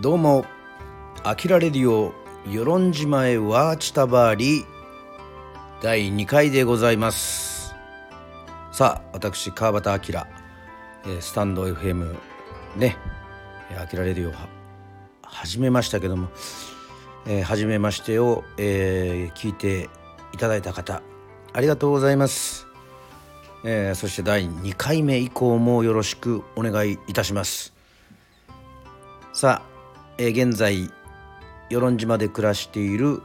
どうもアキラレディオ与論島へワーチタバーリ第2回でございます。さあ私川端明スタンド FM ねアキラレディオ始めましたけども、えー、初めましてを、えー、聞いていただいた方ありがとうございます、えー、そして第2回目以降もよろしくお願いいたします。さあえー、現在与論島で暮らしている、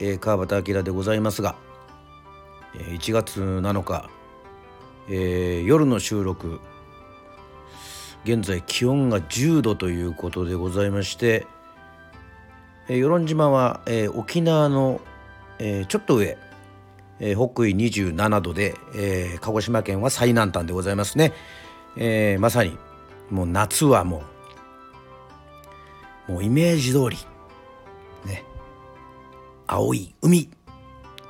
えー、川端明でございますが、えー、1月7日、えー、夜の収録現在気温が10度ということでございまして、えー、与論島は、えー、沖縄の、えー、ちょっと上、えー、北緯27度で、えー、鹿児島県は最南端でございますね、えー、まさにもう夏はもうもうイメージ通りね青い海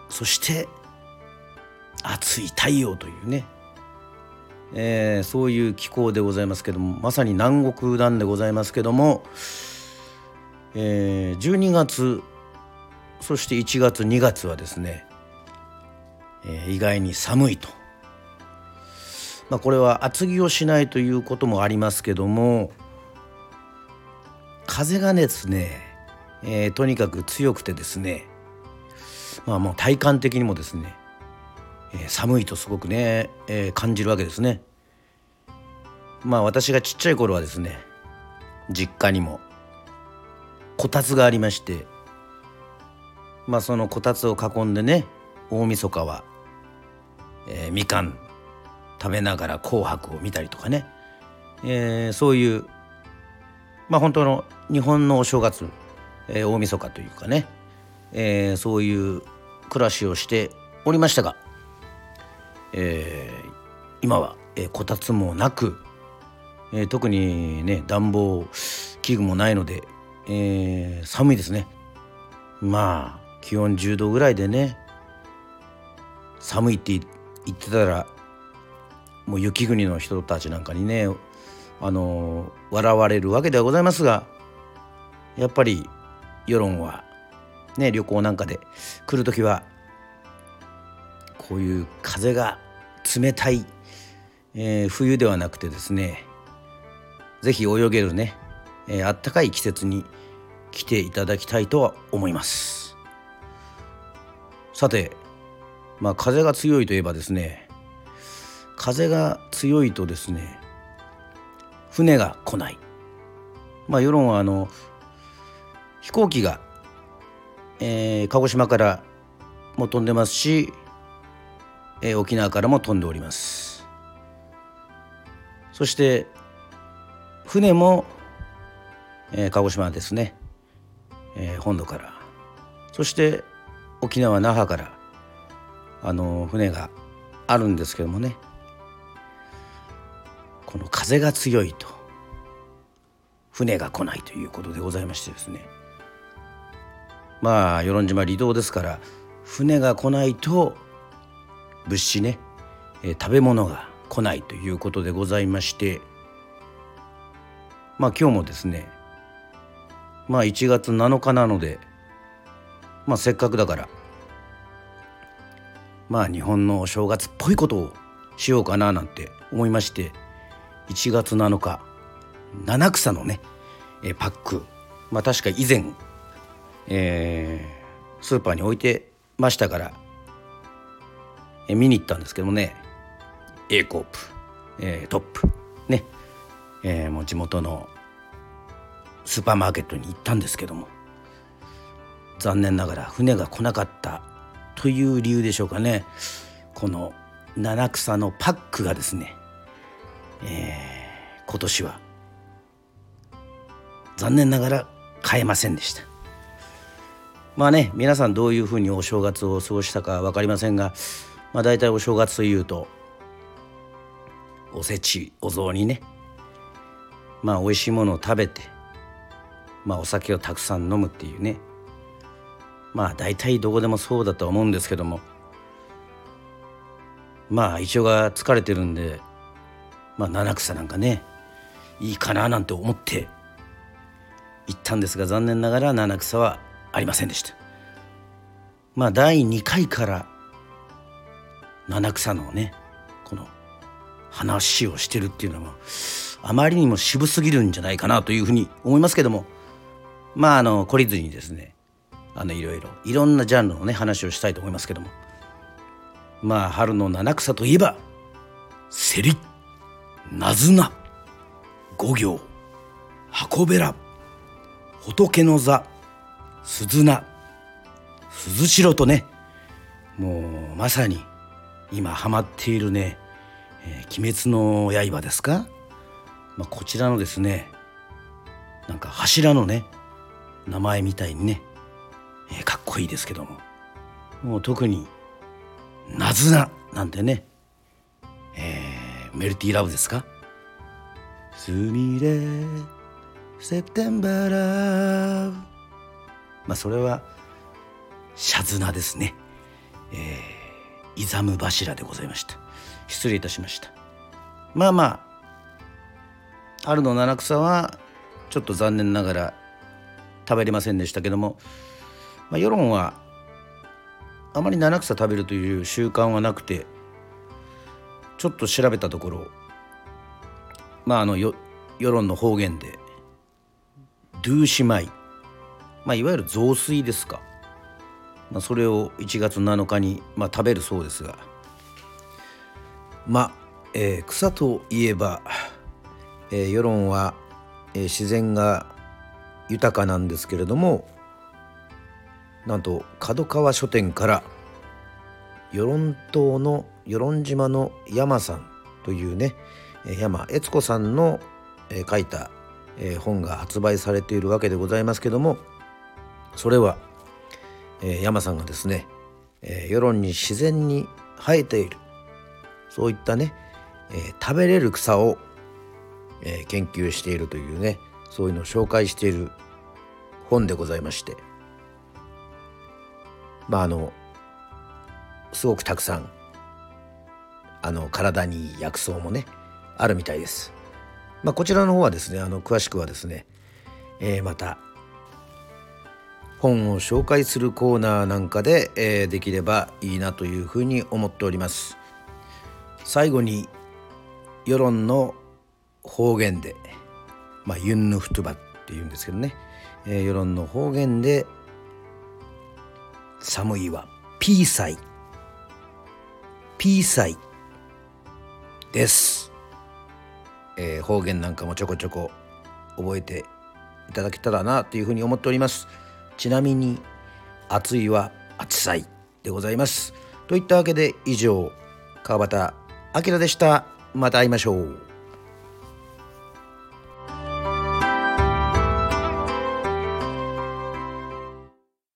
そして熱い太陽というね、えー、そういう気候でございますけどもまさに南国なんでございますけども、えー、12月そして1月2月はですね、えー、意外に寒いと。まあ、これは厚着をしないということもありますけども風がですね、えー、とにかく強くてですねまあもう体感的にもですね、えー、寒いとすごくね、えー、感じるわけですね。まあ私がちっちゃい頃はですね実家にもこたつがありましてまあそのこたつを囲んでね大晦日は、えー、みかん食べながら「紅白」を見たりとかね、えー、そういうまあ本当の日本のお正月、えー、大晦日というかね、えー、そういう暮らしをしておりましたが、えー、今は、えー、こたつもなく、えー、特にね暖房器具もないので、えー、寒いですね。まあ気温10度ぐらいでね寒いって言ってたらもう雪国の人たちなんかにねあの笑われるわけではございますがやっぱり世論はね旅行なんかで来る時はこういう風が冷たい、えー、冬ではなくてですね是非泳げるね、えー、あったかい季節に来ていただきたいとは思います。さてまあ風が強いといえばですね風が強いとですね船が来ない。まあ世論はあの飛行機が、えー、鹿児島からも飛んでますし、えー、沖縄からも飛んでおります。そして船も、えー、鹿児島ですね、えー、本土から。そして沖縄那覇からあの船があるんですけどもね。この風が強いと船が来ないということでございましてですね。まあ与論島離島ですから船が来ないと物資ね、えー、食べ物が来ないということでございまして。まあ今日もですねまあ1月7日なのでまあせっかくだからまあ日本のお正月っぽいことをしようかななんて思いまして。1月7日七草のねパック。まあ確か以前えー、スーパーに置いてましたから、え、見に行ったんですけどもね A コープ、えー、トップ。ね、えー、もう地元のスーパーマーケットに行ったんですけども残念ながら船が来なかったという理由でしょうかね。この七草のパックがですね、えー、今年は残念ながら買えませんでした。まあね皆さんどういうふうにお正月を過ごしたか分かりませんが、まあ、大体お正月というとおせちお雑煮ね。まあ美味しいものを食べてまあお酒をたくさん飲むっていうね。まあ大体どこでもそうだと思うんですけども。まあ胃腸が疲れてるんでまあ七草なんかねいいかななんて思って行ったんですが残念ながら七草はありませんでした。まあ第2回から七草のねこの話をしてるっていうのはあまりにも渋すぎるんじゃないかなというふうに思いますけどもまああの懲りずにですねあのいろいろいろんなジャンルのね話をしたいと思いますけどもまあ春の七草といえばセリナズナ五行箱べら仏の座鈴名鈴代とねもうまさに今ハマっているね「えー、鬼滅の刃」ですか、まあ、こちらのですねなんか柱のね名前みたいにね、えー、かっこいいですけども。もう特に「なずな」なんてね、メルティーラブですか「すみれセプテンバーラブ」まあそれはシャズナですね。えーイザム柱でございました。失礼いたしました。まあまあ春の七草はちょっと残念ながら食べれませんでしたけども、まあ、世論はあまり七草食べるという習慣はなくてちょっと調べたところまああの世論の方言でドゥーシマイ、まあ、いわゆる雑炊ですか。まあ、それを1月7日に、まあ、食べるそうですが。まあ、えー、草といえば、えー、世論は、えー、自然が豊かなんですけれどもなんと角川書店から与論島の与論島の山さんというね山悦子さんの書いた本が発売されているわけでございますけどもそれは、山さんがですね、世論に自然に生えているそういったね、食べれる草を、研究しているというねそういうのを紹介している本でございましてまああのすごくたくさんあの体に薬草もねあるみたいです。まあ、こちらの方はですねあの詳しくはですね、えー、また本を紹介するコーナーなんかで、えー、できればいいなというふうに思っております。最後に世論の方言でまあユンヌフトゥバっていうんですけどね、えー、世論の方言で寒いはピーサイ。ピーサイ。です、えー、方言なんかもちょこちょこ覚えていただけたらなというふうに思っております。ちなみに暑いは暑さいでございます。といったわけで以上川端明でした。また会いましょう。